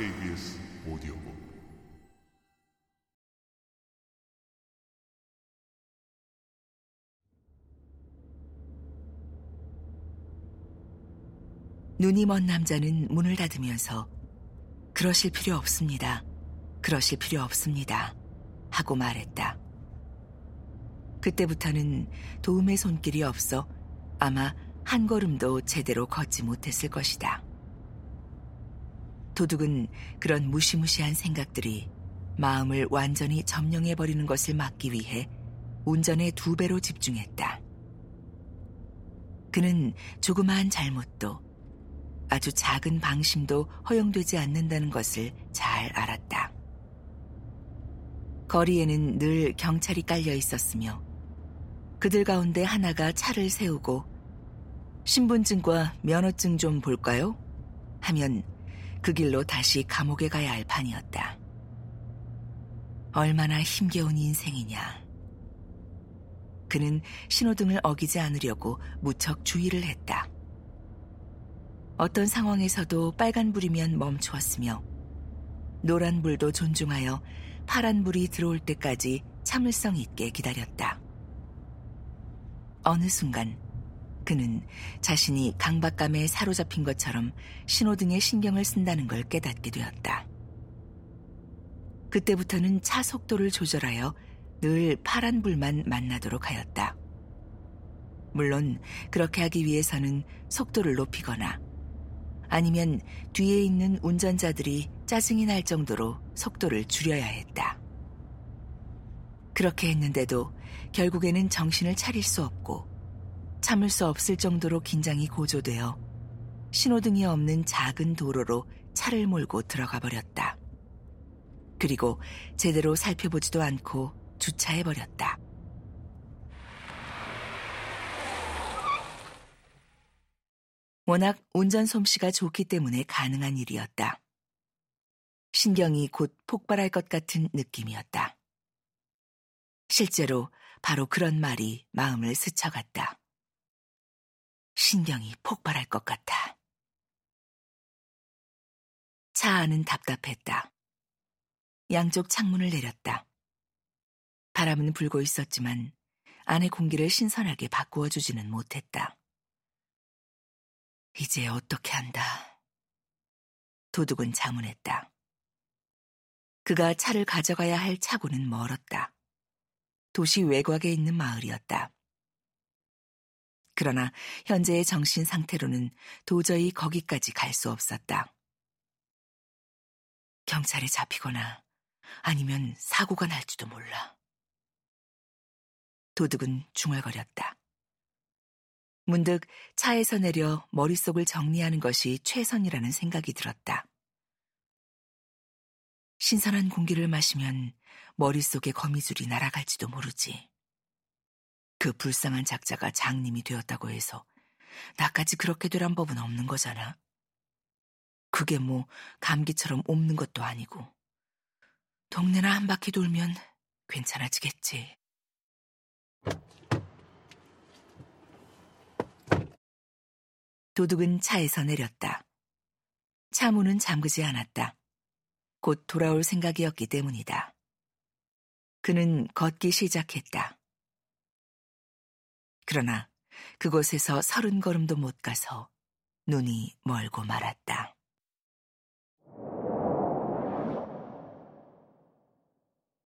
KBS 오디오북 눈이 먼 남자는 문을 닫으면서 그러실 필요 없습니다. 그러실 필요 없습니다. 하고 말했다. 그때부터는 도움의 손길이 없어 아마 한 걸음도 제대로 걷지 못했을 것이다. 도둑은 그런 무시무시한 생각들이 마음을 완전히 점령해버리는 것을 막기 위해 운전에 두 배로 집중했다. 그는 조그마한 잘못도 아주 작은 방심도 허용되지 않는다는 것을 잘 알았다. 거리에는 늘 경찰이 깔려 있었으며 그들 가운데 하나가 차를 세우고 신분증과 면허증 좀 볼까요? 하면 그 길로 다시 감옥에 가야 할 판이었다. 얼마나 힘겨운 인생이냐. 그는 신호등을 어기지 않으려고 무척 주의를 했다. 어떤 상황에서도 빨간불이면 멈추었으며 노란불도 존중하여 파란불이 들어올 때까지 참을성 있게 기다렸다. 어느 순간 그는 자신이 강박감에 사로잡힌 것처럼 신호등에 신경을 쓴다는 걸 깨닫게 되었다. 그때부터는 차 속도를 조절하여 늘 파란 불만 만나도록 하였다. 물론 그렇게 하기 위해서는 속도를 높이거나 아니면 뒤에 있는 운전자들이 짜증이 날 정도로 속도를 줄여야 했다. 그렇게 했는데도 결국에는 정신을 차릴 수 없고 참을 수 없을 정도로 긴장이 고조되어 신호등이 없는 작은 도로로 차를 몰고 들어가 버렸다. 그리고 제대로 살펴보지도 않고 주차해 버렸다. 워낙 운전 솜씨가 좋기 때문에 가능한 일이었다. 신경이 곧 폭발할 것 같은 느낌이었다. 실제로 바로 그런 말이 마음을 스쳐갔다. 신경이 폭발할 것 같아. 차 안은 답답했다. 양쪽 창문을 내렸다. 바람은 불고 있었지만 안의 공기를 신선하게 바꾸어 주지는 못했다. 이제 어떻게 한다. 도둑은 자문했다. 그가 차를 가져가야 할 차고는 멀었다. 도시 외곽에 있는 마을이었다. 그러나 현재의 정신 상태로는 도저히 거기까지 갈 수 없었다. 경찰에 잡히거나 아니면 사고가 날지도 몰라. 도둑은 중얼거렸다. 문득 차에서 내려 머릿속을 정리하는 것이 최선이라는 생각이 들었다. 신선한 공기를 마시면 머릿속에 거미줄이 날아갈지도 모르지. 그 불쌍한 작자가 장님이 되었다고 해서 나까지 그렇게 되란 법은 없는 거잖아. 그게 뭐 감기처럼 옮는 것도 아니고. 동네나 한 바퀴 돌면 괜찮아지겠지. 도둑은 차에서 내렸다. 차 문은 잠그지 않았다. 곧 돌아올 생각이었기 때문이다. 그는 걷기 시작했다. 그러나 그곳에서 서른 걸음도 못 가서 눈이 멀고 말았다.